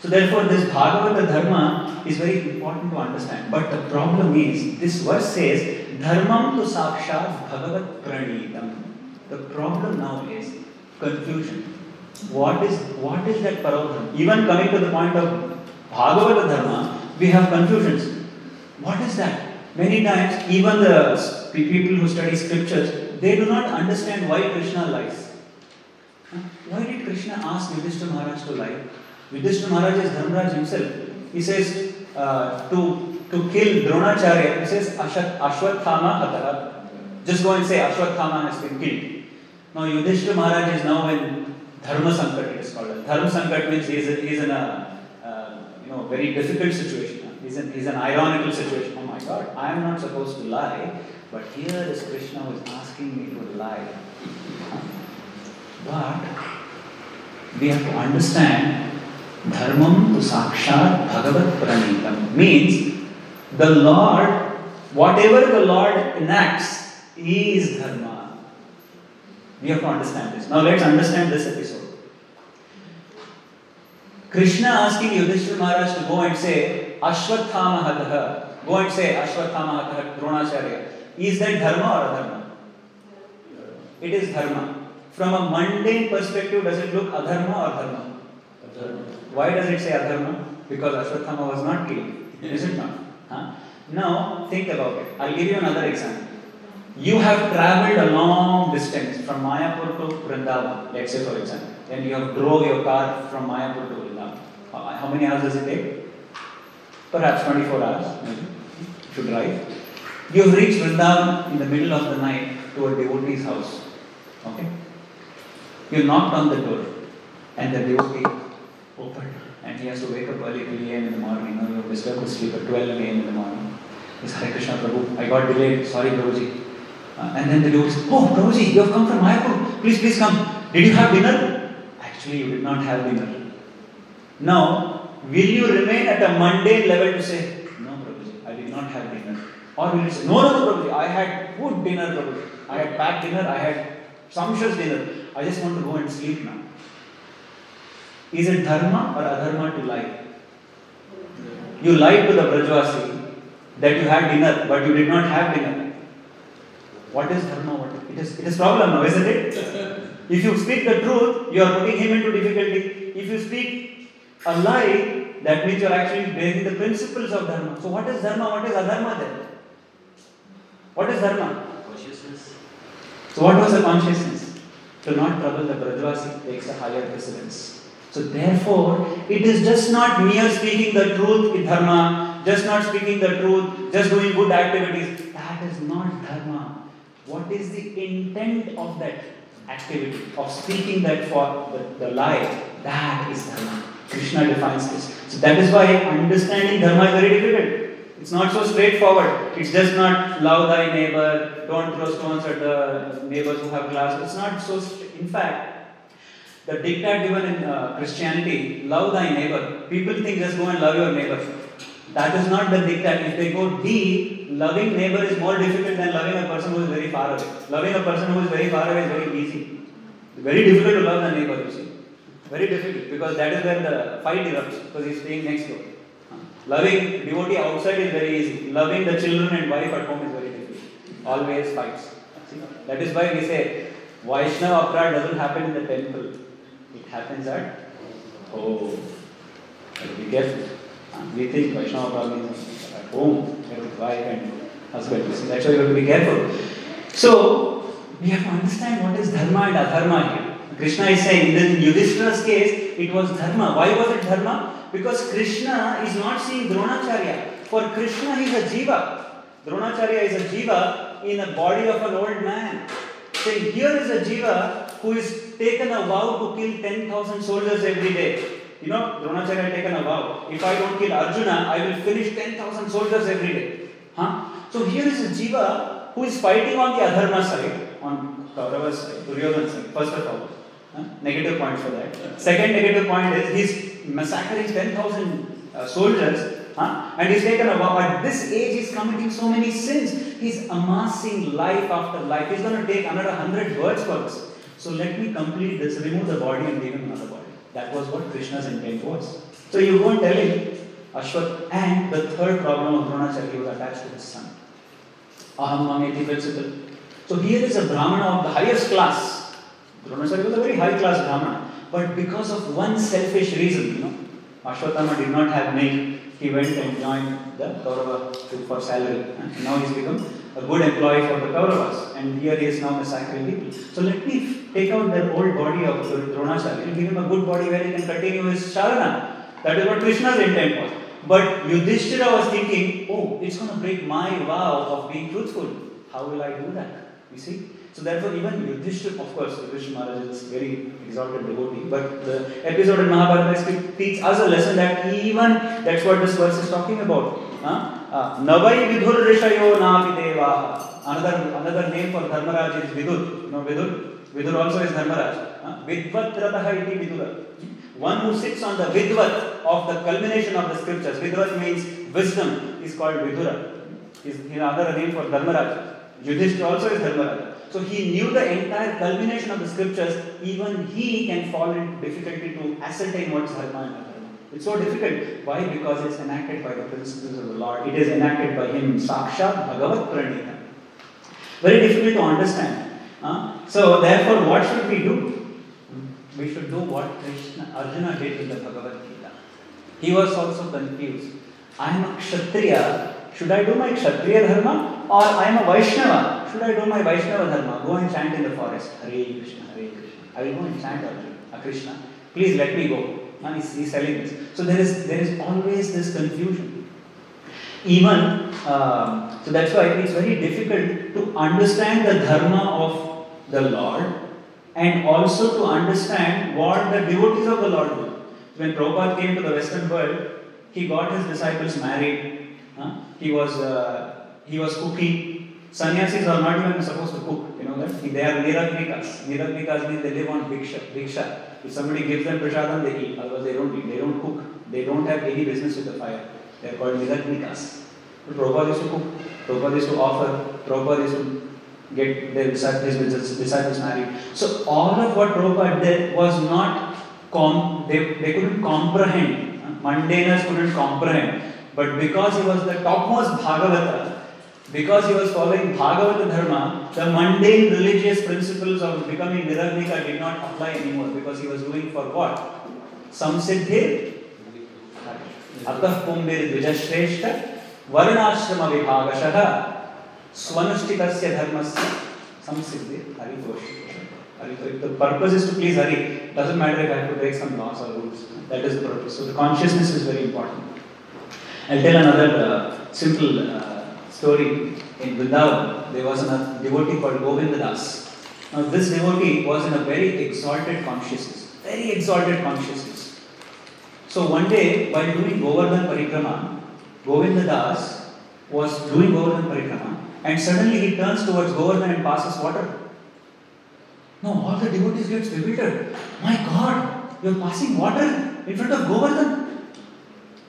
So therefore, this Bhagavata dharma is very important to understand. But the problem is, this verse says, Dharmam tu sakshat bhagavat pranitam. The problem now is confusion. What is what is that parodharma? Even coming to the point of Bhagavata dharma, we have confusions. What is that? Many times, even the people who study scriptures, they do not understand why Krishna lies. Why did Krishna ask Yudhishthira Maharaj to lie? Yudhishthira Maharaj is Dharmaraj himself. He says uh, to to kill Dronacharya, he says Ashat, Ashwathama Hatara. Just go and say Ashwathama has been killed. Now Yudhishthira Maharaj is now in Dharma Sankat, it is called. Dharma Sankat means he is, he is in a uh, you know very difficult situation. He's in, he's an ironical situation. Oh my God, I am not supposed to lie, but here is Krishna who is asking me to lie. But we have to understand dharmam to sakshat bhagavat pranitam means the Lord, whatever the Lord enacts, is dharma. We have to understand this. Now let's understand this episode. Krishna asking Yudhishthira Maharaj to go and say Ashwathama Hataha. Go and say Ashwathama Hataha Dronacharya. Is that dharma or adharma? It is dharma. From a mundane perspective, does it look adharma or dharma? Why does it say adharma? Because Ashwathama was not killed. Is it not? Huh? Now, think about it. I'll give you another example. You have traveled a long distance from Mayapur to Vrindavan, let's say for example, and you have drove your car from Mayapur to Vrindavan. Uh, How many hours does it take? Perhaps 24 hours, maybe, to drive. You have reached Vrindavan in the middle of the night to a devotee's house. Okay? You knocked on the door, and the devotee opened, and he has to wake up early 3 a.m. in the morning. You know, you have disturbed his sleep at 12 a.m. in the morning. He says, Hare Krishna Prabhu, I got delayed. Sorry, Prabhuji. Uh, and then the devotee says, Oh, Prabhuji, you have come from Mayapur. Please, please come. Did you have dinner? Actually, you did not have dinner. Now, will you remain at a mundane level to say, No, Prabhuji, I did not have dinner? Or will you say, No, no, no, Prabhuji, I had good dinner, Prabhuji. I had packed dinner, I had sumptuous dinner. I just want to go and sleep now. Is it dharma or adharma to lie? You lied to the Brajvasi that you had dinner, but you did not have dinner. What is dharma? What it is? It is problem now, isn't it? If you speak the truth, you are putting him into difficulty. If you speak a lie, that means you are actually breaking the principles of dharma. So what is dharma? What is adharma then? What is dharma? So what was the consciousness? To not trouble the Brajvasi takes a higher precedence. So therefore, it is just not mere speaking the truth in dharma, just not speaking the truth, just doing good activities. That is not dharma. What is the intent of that activity, of speaking that for the, the lie? That is dharma. Krishna defines this. So that is why understanding dharma is very difficult. It's not so straightforward. It's just not love thy neighbor, don't throw stones at the neighbors who have glass. It's not so. St- in fact, the diktat given in uh, Christianity, love thy neighbor. People think just go and love your neighbor. That is not the diktat. If they go deep, loving neighbor is more difficult than loving a person who is very far away. Loving a person who is very far away is very easy. Very difficult to love the neighbor, you see. Very difficult because that is where the fight erupts because he's staying next door. Loving devotee outside is very easy. Loving the children and wife at home is very difficult. Always fights. That is why we say Vaishnava Aparad doesn't happen in the temple. It happens at home. But be careful. We think Vaishnava Aparad means at home with wife and husband. See, that's why you have to be careful. So we have to understand what is dharma and adharma here. Krishna is saying in Yudhishthira's case, it was dharma. Why was it dharma? Because Krishna is not seeing Dronacharya. For Krishna, he is a jiva. Dronacharya is a jiva in the body of an old man. So here is a jiva who is taken a vow to kill 10,000 soldiers every day. You know, Dronacharya had taken a vow. If I don't kill Arjuna, I will finish 10,000 soldiers every day. Huh? So here is a jiva who is fighting on the adharma side, on Kaurava's side, Duryodhana's side, first of all. Negative point for that. Second negative point is he's massacring 10,000 uh, soldiers huh? and he's taken a vow. At this age, he's committing so many sins. He's amassing life after life. He's going to take another 100 birds for this. So let me complete this, remove the body and give him another body. That was what Krishna's intent was. So you and tell him, Ashwat, and the third problem of Dronacharya, was attached to his son. Aham. So here is a Brahmana of the highest class. Dronacharya was a very high class Brahmana. But because of one selfish reason, you know, Ashwatthama did not have milk. He went and joined the Kaurava for salary. And now he's become a good employee for the Kauravas. And here he is now massacring people. So let me take out the old body of Dronacharya and give him a good body where he can continue his sharana. That is what Krishna's intent was. But Yudhishthira was thinking, oh, it's going to break my vow of being truthful. How will I do that? You see? So therefore, even Yudhishthira, of course, Yudhishthira Maharaj is very exalted devotee, but the episode in Mahabharata teaches us a lesson that even, that's what this verse is talking about. Uh, Navai vidhur rishayo napi devaha. Another, another name for Dharmaraj is Vidur. You know Vidur? Vidur also is Dharmaraj. Uh, Vidvat rataha iti vidura. One who sits on the vidvat of the culmination of the scriptures. Vidvat means wisdom is called Vidura. Is another name for Dharmaraj. Yudhishthira also is Dharmaraj. So he knew the entire culmination of the scriptures. Even he can fall into difficulty to ascertain what's dharma and adharma. It's so difficult. Why? Because it's enacted by the principles of the Lord. It is enacted by him. Saksha Bhagavat Pranita. Very difficult to understand. Uh, so therefore, what should we do? We should do what Krishna, Arjuna did with the Bhagavad Gita. He was also confused. I am a Kshatriya. Should I do my Kshatriya dharma or I am a Vaishnava? Should I do my Vaishnava dharma? Go and chant in the forest. Hare Krishna, Hare Krishna. I will go and chant Arjuna, Krishna. Please let me go. And he's, he's telling this. So there is there is always this confusion. Even uh, so that's why it's very difficult to understand the dharma of the Lord and also to understand what the devotees of the Lord do. When Prabhupada came to the Western world, he got his disciples married. Huh? He was uh, he was cooking. Sannyasis are not even supposed to cook. You know that they are niragnikas. Niragnikas means they live on bhiksha. bhiksha. If somebody gives them prasadam, they eat. Otherwise, they don't eat. They don't cook. They don't have any business with the fire. They are called niragnikas. But Prabhupada used to cook. Prabhupada used to offer. Prabhupada used to get their his disciples married. So all of what Prabhupada did was not com- they, they couldn't comprehend. Mundaners couldn't comprehend. But because he was the topmost Bhagavata, because he was following Bhagavata Dharma, the mundane religious principles of becoming Niragnika did not apply anymore because he was doing for what? Samsiddhi अतः पुंबिर द्विजश्रेष्ठ वर्णाश्रम विभागशः स्वनुष्ठितस्य धर्मस्य संसिद्धि Haritosh the purpose is to please Hari. Doesn't matter if I have to break some laws or rules. That is the purpose. So the consciousness is very important. I'll tell another uh, simple uh, story. In Vrindavan, there was a uh, devotee called Govindadas. Now this devotee was in a very exalted consciousness. Very exalted consciousness. So one day, while doing Govardhan Parikrama, Govinda Das was doing Govardhan Parikrama and suddenly he turns towards Govardhan and passes water. Now all the devotees get bewildered. My God, you're passing water in front of Govardhan.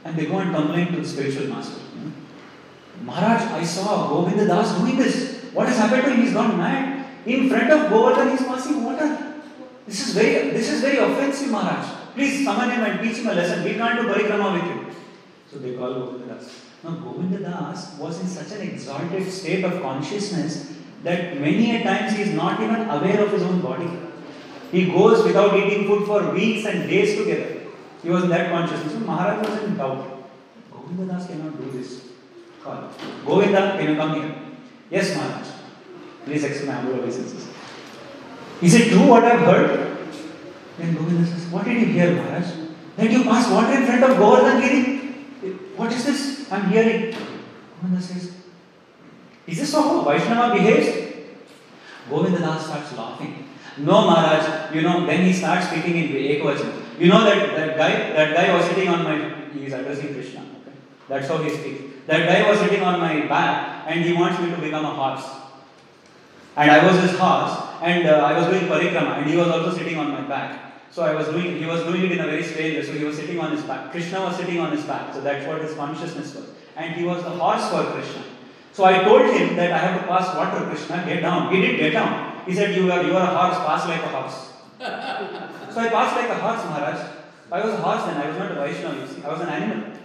And they go and complain to the spiritual master. Hmm? Maharaj, I saw Govinda Das doing this. What has happened to him? He's gone mad. In front of Govardhan, he's passing water. This is very this is very offensive, Maharaj. Please summon him and teach him a lesson. We can't do parikrama with him. So they call Govinda Das. Now Govinda Das was in such an exalted state of consciousness that many a times he is not even aware of his own body. He goes without eating food for weeks and days together. He was in that consciousness. So Maharaj was in doubt. Govinda Das cannot do this. Call. Govinda, can you come here? Yes, Maharaj. Please explain humble obeisances. Is it true what I have heard? Then Govinda says, What did you hear, Maharaj? That you pass water in front of Govardhan Giri? What is this? I'm hearing. Govinda says, Is this how Vaishnava behaves? Govinda Das starts laughing. No, Maharaj, you know, then he starts speaking in Ekvachan. You know that, that guy, that guy was sitting on my, he is addressing Krishna. Okay? That's how he speaks. That guy was sitting on my back and he wants me to become a horse. And I was his horse and uh, I was doing parikrama and he was also sitting on my back. So I was doing, he was doing it in a very strange way. So he was sitting on his back. Krishna was sitting on his back. So that's what his consciousness was. And he was the horse for Krishna. So I told him that I have to pass water, Krishna, get down. He did get down. He said, You are, you are a horse, pass like a horse. so I passed like a horse, Maharaj. I was a horse then, I was not a Vaishnava, you see. I was an animal.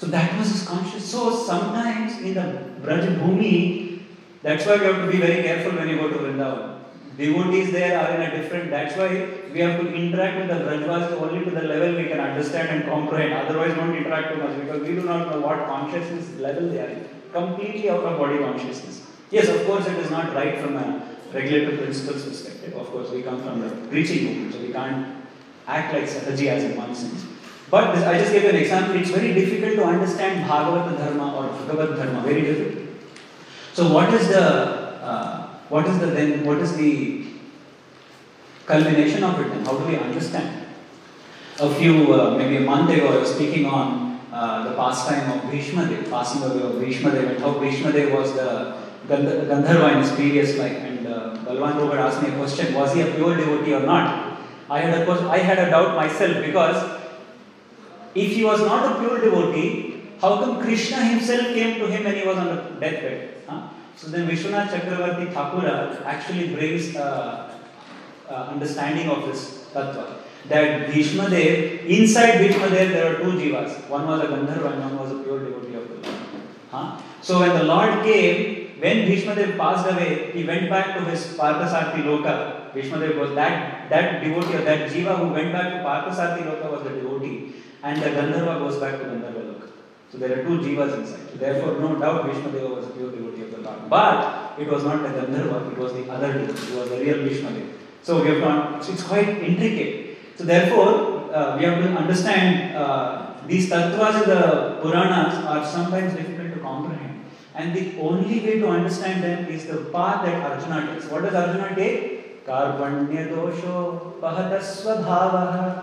So that was his conscious. So sometimes in the Braj Bhumi, that's why we have to be very careful when you go to Vrindavan. Devotees there are in a different, that's why we have to interact with the Brajvas only to the level we can understand and comprehend. Otherwise, don't interact too much because we do not know what consciousness level they are in. Completely out of body consciousness. Yes, of course, it is not right from a regulative principles perspective. Of course, we come from the preaching movement, so we can't act like Sahaji as in one sense. But I just gave an example. It's very difficult to understand Bhagavata Dharma or Bhagavad Dharma. Very difficult. So what is the uh, what is the then what is the culmination of it? And how do we understand? A few uh, maybe a month ago, I was speaking on uh, the pastime of Bhishma Dev, passing away of Bhishma Dev, and how Bhishma Dev was the Gandh- Gandharva in his previous life. And uh, Balwan asked me a question: Was he a pure devotee or not? I had a I had a doubt myself because if he was not a pure devotee, how come Krishna himself came to him when he was on the deathbed? Huh? So then Vishwanath Chakravarti Thakura actually brings uh, uh, understanding of this tattva. That Bhishma Dev, inside Bhishma Dev there are two jivas. One was a Gandharva and one was a pure devotee of the Lord. Huh? So when the Lord came, when Bhishma Dev passed away, he went back to his Parthasarthi Loka. Bhishma Dev was that, that devotee or that jiva who went back to Parthasarthi Loka was the devotee and the Gandharva goes back to Gandharva Loka. So there are two jivas inside. So therefore, no doubt Bhishma Deva was a pure devotee of the Lord. But it was not the Gandharva, it was the other devotee, it was the real Bhishma Deva. So we have not, so it's quite intricate. So therefore, uh, we have to understand uh, these tattvas in the Puranas are sometimes difficult to comprehend. And the only way to understand them is the path that Arjuna takes. What does Arjuna take? Karpanya dosho pahatasvabhavaha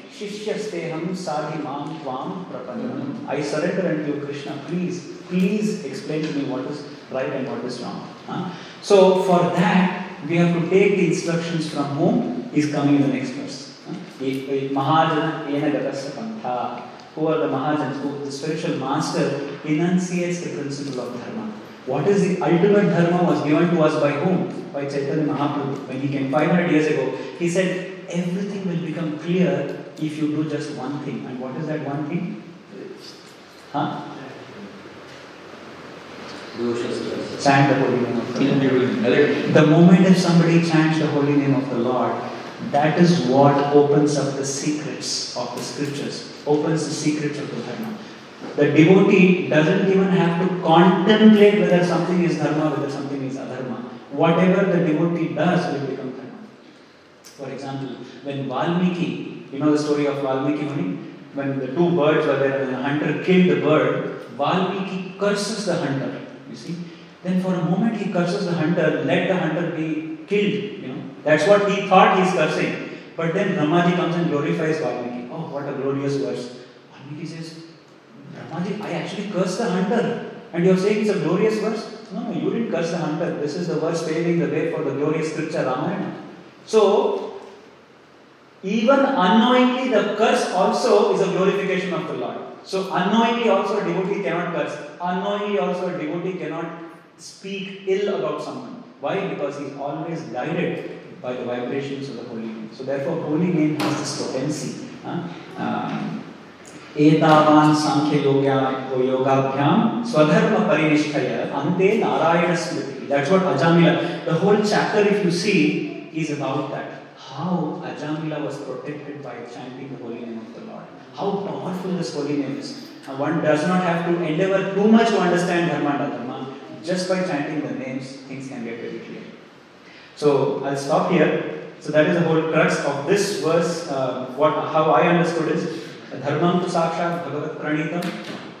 Shishyaste ham sadhimam tvam prapadam. I surrender unto you, Krishna. Please, please explain to me what is right and what is wrong. Huh? So, for that, we have to take the instructions from whom is coming in the next verse. Mahajana ena pantha. Who are the Mahajans? Who the spiritual master enunciates the principle of dharma. What is the ultimate dharma was given to us by whom? By Chaitanya Mahaprabhu. When he came 500 years ago, he said everything will become clear if you do just one thing. And what is that one thing? Huh? Chant the holy name of the Lord. The moment if somebody chants the holy name of the Lord, that is what opens up the secrets of the scriptures, opens the secrets of the dharma. The devotee doesn't even have to contemplate whether something is dharma, whether something is adharma. Whatever the devotee does will become dharma. For example, when Valmiki, you know the story of Valmiki Muni? When the two birds were there and the hunter killed the bird, Valmiki curses the hunter. You see? Then for a moment he curses the hunter, let the hunter be killed. You know, that's what he thought he he's cursing. But then Brahmaji comes and glorifies Valmiki. Oh, what a glorious verse. Valmiki says, Brahmaji, I actually cursed the hunter. And you're saying it's a glorious verse? No, no, you didn't curse the hunter. This is the verse paving the way for the glorious scripture Ramayana. So, even unknowingly, the curse also is a glorification of the Lord. So, unknowingly, also a devotee cannot curse. Unknowingly, also a devotee cannot speak ill about someone. Why? Because he is always guided by the vibrations of the holy name. So, therefore, holy name has this potency. huh? Um, एतावान् साङ्ख्ययोग्या योगाभ्याम स्वधर्म परिनिष्ठय अन्ते नारायण स्मृति that's what ajamila the whole chapter if you see is about that how ajamila was protected by chanting the holy name of the lord. How powerful this holy name is. One does not have to endeavor too much to understand dharma and adharma just by chanting the names things can get very clear. So i'll stop here. So that is the whole crux of this verse. Uh, what how i understood is dharmam tu sakshat bhagavat pranitam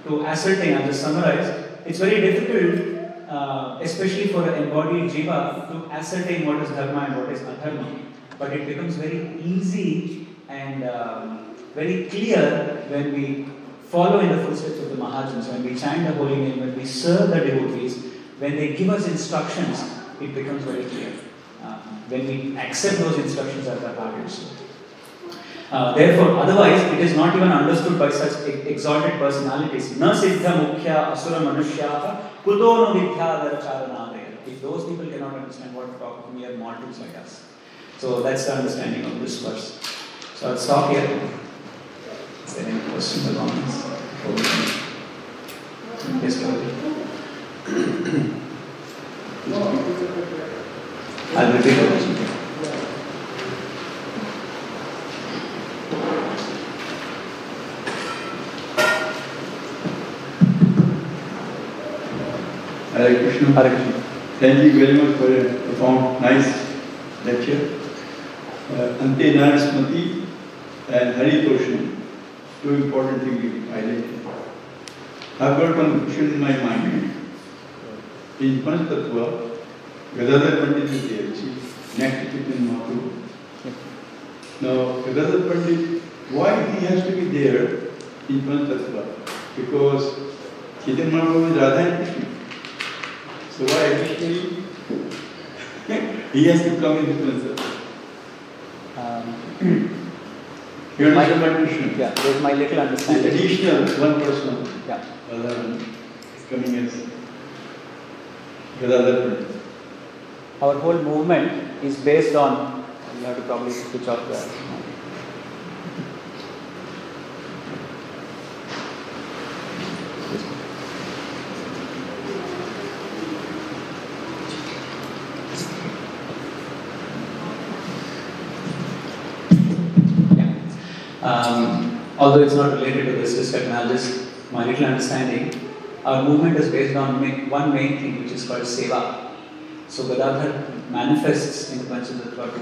to ascertain and just summarize. It's very difficult uh, especially for an embodied jiva to ascertain what is dharma and what is adharma but it becomes very easy and um, very clear when we follow in the footsteps of the mahajans when we chant the holy name when we serve the devotees when they give us instructions it becomes very clear uh, when we accept those instructions as our guardians uh, therefore, otherwise, it is not even understood by such exalted personalities. Na siddha mukhya asura charanadaya. If those people cannot understand what to talk mere mortals like us. So that's the understanding of this verse. So I'll stop here. Is there any questions or comments? Yes, Prabhu. I'll repeat the question. Hare Krishna. Hare Krishna. Thank you very much for your Uh, Ante and Hari Toshna, two important things you highlighted. I've got one question in my mind. In Panchatattva, Gadadhar Pandit is there, chief, next Chaitanya Mahaprabhu. Now, Gadadhar Pandit, why he has to be there in Panchatattva? Because Chaitanya Mahaprabhu is Radha and Krishna. So why additionally he has to come in the Hmm. You understand my question? yeah, there's my little understanding. additional one person, Yeah. Balaram, is coming as Gadadhar Pandit. Our whole movement is based on, you have to probably switch off the. Although it's not related to this discussion, I'll just, my little understanding, our movement is based on ma- one main thing which is called seva. So Gadadhar manifests in the Panchatattva to,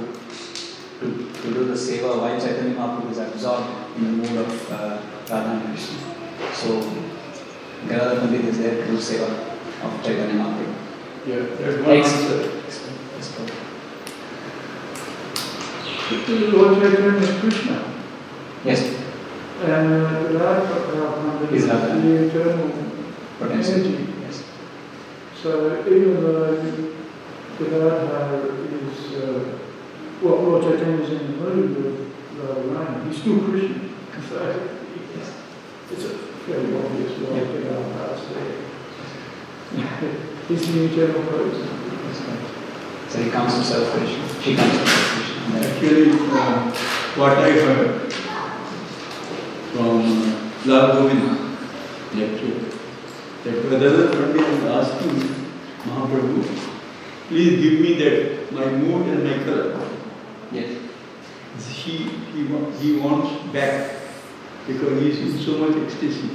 to, to do the seva while Chaitanya Mahaprabhu is absorbed in the mood of uh, Radha and Krishna. So Gadadhar Pandit is there to do seva of Chaitanya Mahaprabhu. Yeah, that's one Next. answer. Let's. Lord Chaitanya is Krishna. Yes, And Radha Is is Radha. the eternal potential. energy. Yes. So even though Gadadhar is, uh, well, Lord Chaitanya is in the mood with Radharani, he's still Krishna. So Yes. it's a fairly obvious Yeah. way to go past there. He's the eternal person. So he comes himself Krishna. She comes himself Krishna. Actually, uh, what I heard from Lal Govind lecture, that Gadadhar Pandit is asking Mahaprabhu, please give me that, my mood and my color. Yes. He, he, he wants back because he is in so much ecstasy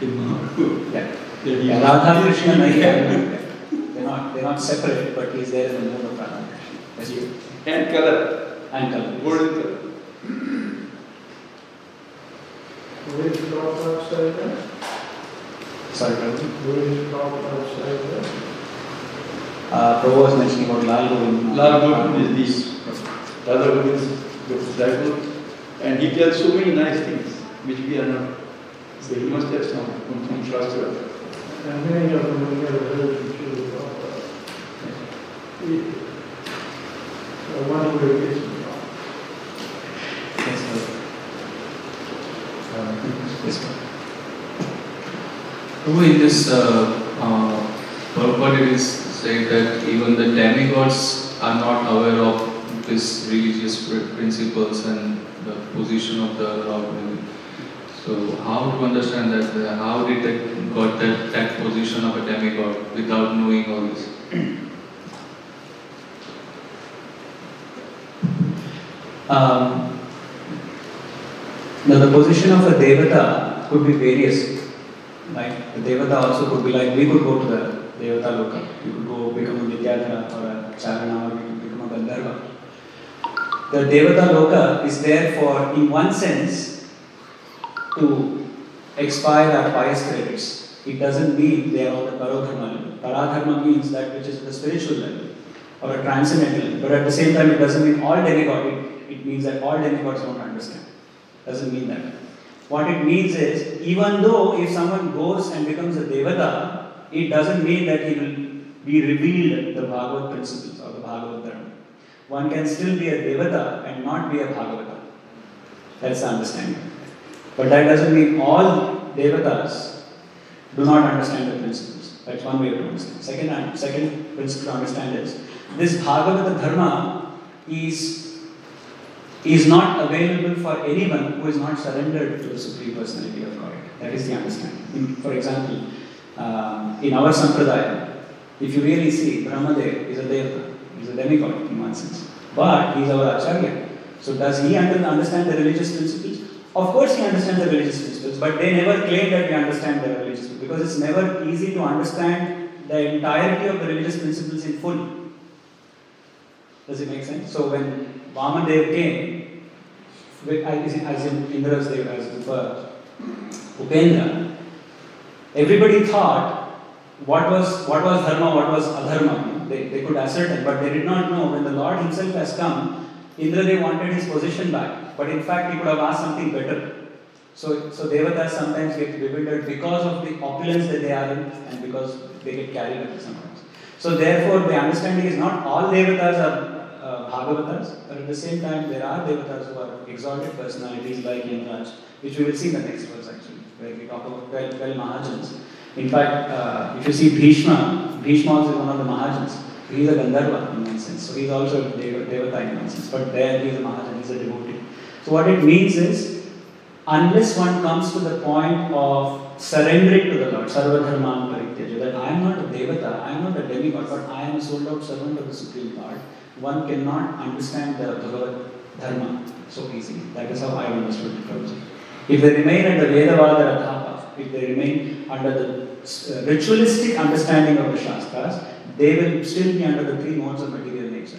in Mahaprabhu. Yeah. Yeah, Radha Krishna they're not, they're not separate, but he's there in the mood of Radha Krishna. And color, And color. golden color. Where did Prabhupada say that? Sorry, Prabhu. Where did Prabhupada say that? Uh, Prabhu was mentioning about Lal Govind. Lal Govind is this. Radha Govind is the disciple, and he tells so many nice things which we are not. So he must have some from some Shastra. And many of them we never heard from Srila Prabhupada. He- So I wonder where it gets from. Yes, Prabhu. Uh, yes, in this, uh, uh, it is said that even the demigods are not aware of these religious pr- principles and the position of the Lord. So how to understand that? uh, How did they got that, that position of a demigod without knowing all this? Um, now the position of a devata could be various. Like the devata also could be like we could go to the devata loka. You could go become a vidyadhara or a charana or could become a gandharva. The devata loka is there for, in one sense, to expire our pious credits. It doesn't mean they are on the paradharma level. Paradharma means that which is the spiritual level or a transcendental level. But at the same time, it doesn't mean all demigod. It, it means that all demigods don't understand. Doesn't mean that. What it means is, even though if someone goes and becomes a devata, it doesn't mean that he will be revealed the Bhagavad principles or the Bhagavad Dharma. One can still be a devata and not be a Bhagavata. That's the understanding. But that doesn't mean all devatas do not understand the principles. That's one way to understand. Second, second principle to understand is this Bhagavata Dharma is, is not available for anyone who is not surrendered to the Supreme Personality of God. That is the understanding. In- for example, um, in our Sampradaya, if you really see, Brahmadev is a Devata. is a demigod in one sense. But he's our Acharya. So does he under- understand the religious principles? Of course he understands the religious principles, but they never claim that we understand the religious principles because it's never easy to understand the entirety of the religious principles in full. Does it make sense? So when Vamanadev came, with- as in, as in Indra's Dev, as before, Upendra, everybody thought what was what was dharma, what was adharma. They, they could ascertain, but they did not know when the Lord Himself has come. Indra they wanted his position back, but in fact he could have asked something better. So, so devatas sometimes get bewildered because of the opulence that they are in, and because they get carried away sometimes. So therefore, the understanding is not all devatas are bhagavatas, but at the same time there are devatas who are exalted personalities like Yamaraj, which we will see in the next verse actually, where we talk about 12, 12 Mahajans. In fact, uh, if you see Bhishma, Bhishma is one of the Mahajans. He is a Gandharva in one sense, so he is also a Deva- Devata in one sense, but there he is a Mahajan, he is a devotee. So what it means is, unless one comes to the point of surrendering to the Lord, Sarvadharman Parityaja, that I am not a Devata, I am not a demigod, but I am a sold out servant of the Supreme Lord, one cannot understand the Bhagavad Dharma so easily. That is how I understood it. Prabhuji. If they remain under Vedavada Rathapa, if they remain under the uh, ritualistic understanding of the Shastras, they will still be under the three modes of material nature.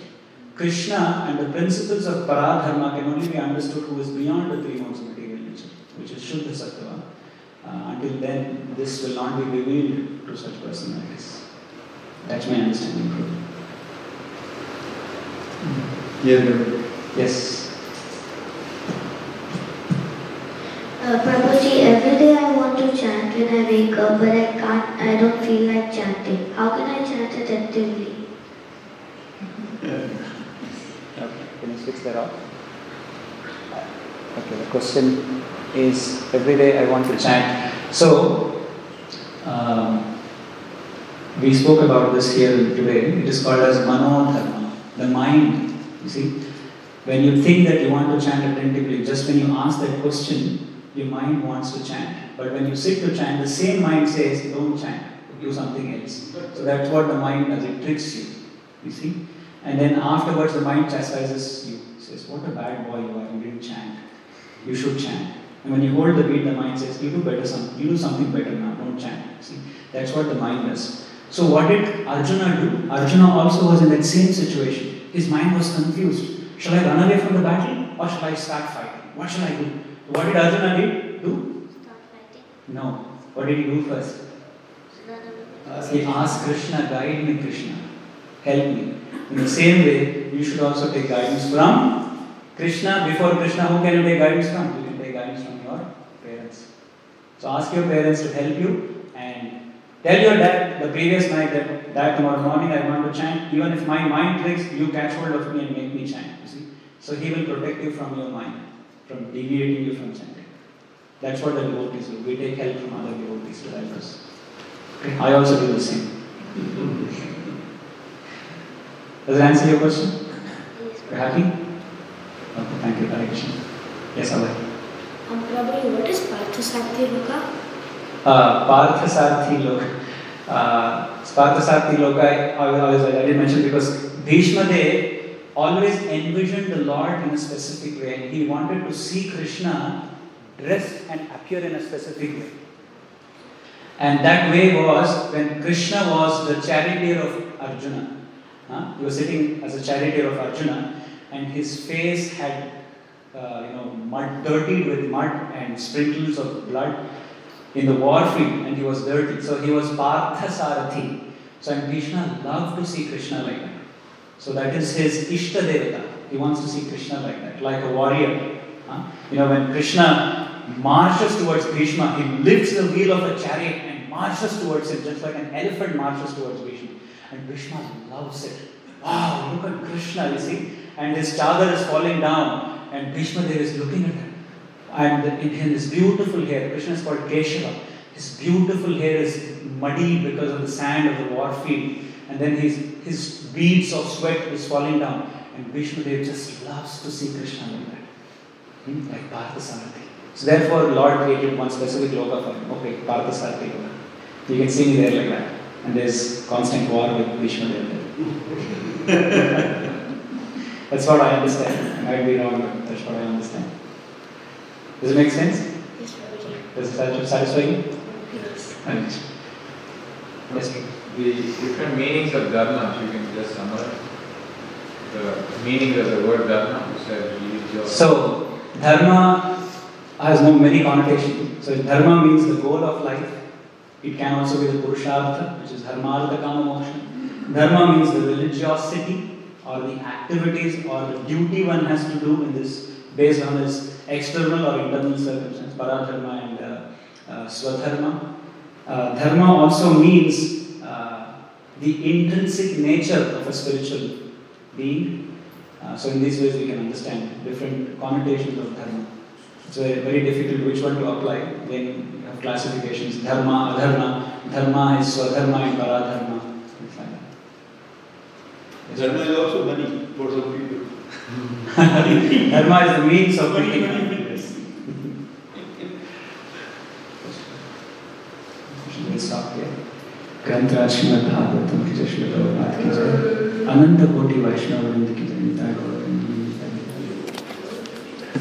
Krishna and the principles of Paradharma can only be understood who is beyond the three modes of material nature, which is Shuddha Sattva. Uh, until then, this will not be revealed to such personalities. That's my understanding. Prabhu. Yes, Yes. Uh, Prabhuji, every day I want to chant when I wake up, but I can't, I don't feel like chanting. How can I chant effectively? Yeah. Okay, can you switch that off? Okay, the question is every day I want to chant. So, um, we spoke about this here today. It is called as manodharma, the mind. You see, when you think that you want to chant attentively, just when you ask that question, your mind wants to chant. But when you sit to chant, the same mind says, don't chant, do something else. So that's what the mind does, it tricks you. You see? And then afterwards, the mind chastises you. Says, What a bad boy you are, you didn't chant. You should chant. And when you hold the beat, the mind says, You do better some, you do something better now, don't chant. See? That's what the mind does. So what did Arjuna do? Arjuna also was in that same situation. His mind was confused. Shall I run away from the battle or shall I start fighting? What shall I do? What did Arjuna did? do? Start fighting. No. What did he do first? He asked Krishna, guide me, Krishna. Help me. In the same way, you should also take guidance from Krishna. Before Krishna, who can you take guidance from? You can take guidance from your parents. So ask your parents to help you tell your dad the previous night that dad tomorrow morning I want to chant. Even if my mind tricks, you catch hold of me and make me chant. You see? So he will protect you from your mind, from deviating you from chanting. That's what the devotees do. We take help from other devotees to help us. I also do the same. Does it answer your question? You're happy? Okay, thank you, Hare. Yes, Abhay. Um, Prabhuji, what is Parthasarthi Loka? Uh, Parthasarthi Loka. Uh, Parthasarthi Loka, I, I, was, I didn't mention because Bhishma Dev always envisioned the Lord in a specific way and he wanted to see Krishna dressed and appear in a specific way. And that way was when Krishna was the charioteer of Arjuna. Huh? He was sitting as a charioteer of Arjuna, and his face had, uh, you know, mud, dirtied with mud and sprinkles of blood in the war field, and he was dirty. So he was Parthasarathi. So and Krishna loved to see Krishna like that. So that is his Ishta Devata. He wants to see Krishna like that, like a warrior. Huh? You know, when Krishna marches towards Bhishma, he lifts the wheel of a chariot and marches towards him, just like an elephant marches towards Bhishma. And Bhishma loves it. Wow, look at Krishna, you see. And his chadar is falling down, and Bhishma Dev is looking at him. And in his beautiful hair, Krishna is called Keshava. His beautiful hair is muddy because of the sand of the war field. And then his, his beads of sweat is falling down. And Bhishma Dev just loves to see Krishna like that. Hmm? Like Parthasarathi. So therefore, Lord created one specific loka for him. Okay, Parthasarathi loka. You can see me there like that. and there's constant war with Bhishma Deva. that's what I understand. I might be wrong, but that's what I understand. Does it make sense? Yes, Does it sat- satisfy you? Yes. Right. Yes. The different meanings of dharma, if you can just summarize. The meaning of the word dharma, you said religious. So, dharma has no many connotations. So, dharma means the goal of life. It can also be the purushartha, which is dharmartha kama moksha. Dharma means the religiosity or the activities or the duty one has to do in this based on his external or internal circumstance, paradharma and uh, uh, swadharma. Uh, dharma also means uh, the intrinsic nature of a spiritual being. Uh, so in these ways we can understand different connotations of dharma. It's very, difficult which one to apply. Then you have classifications, dharma, adharma. Dharma is swadharma and paradharma. Dharma is also money for some people. Dharma is the means of meeting. ग्रंथराज श्रीमद भागवतम की जय श्री अनंत कोटि वैष्णव की जनता गौरव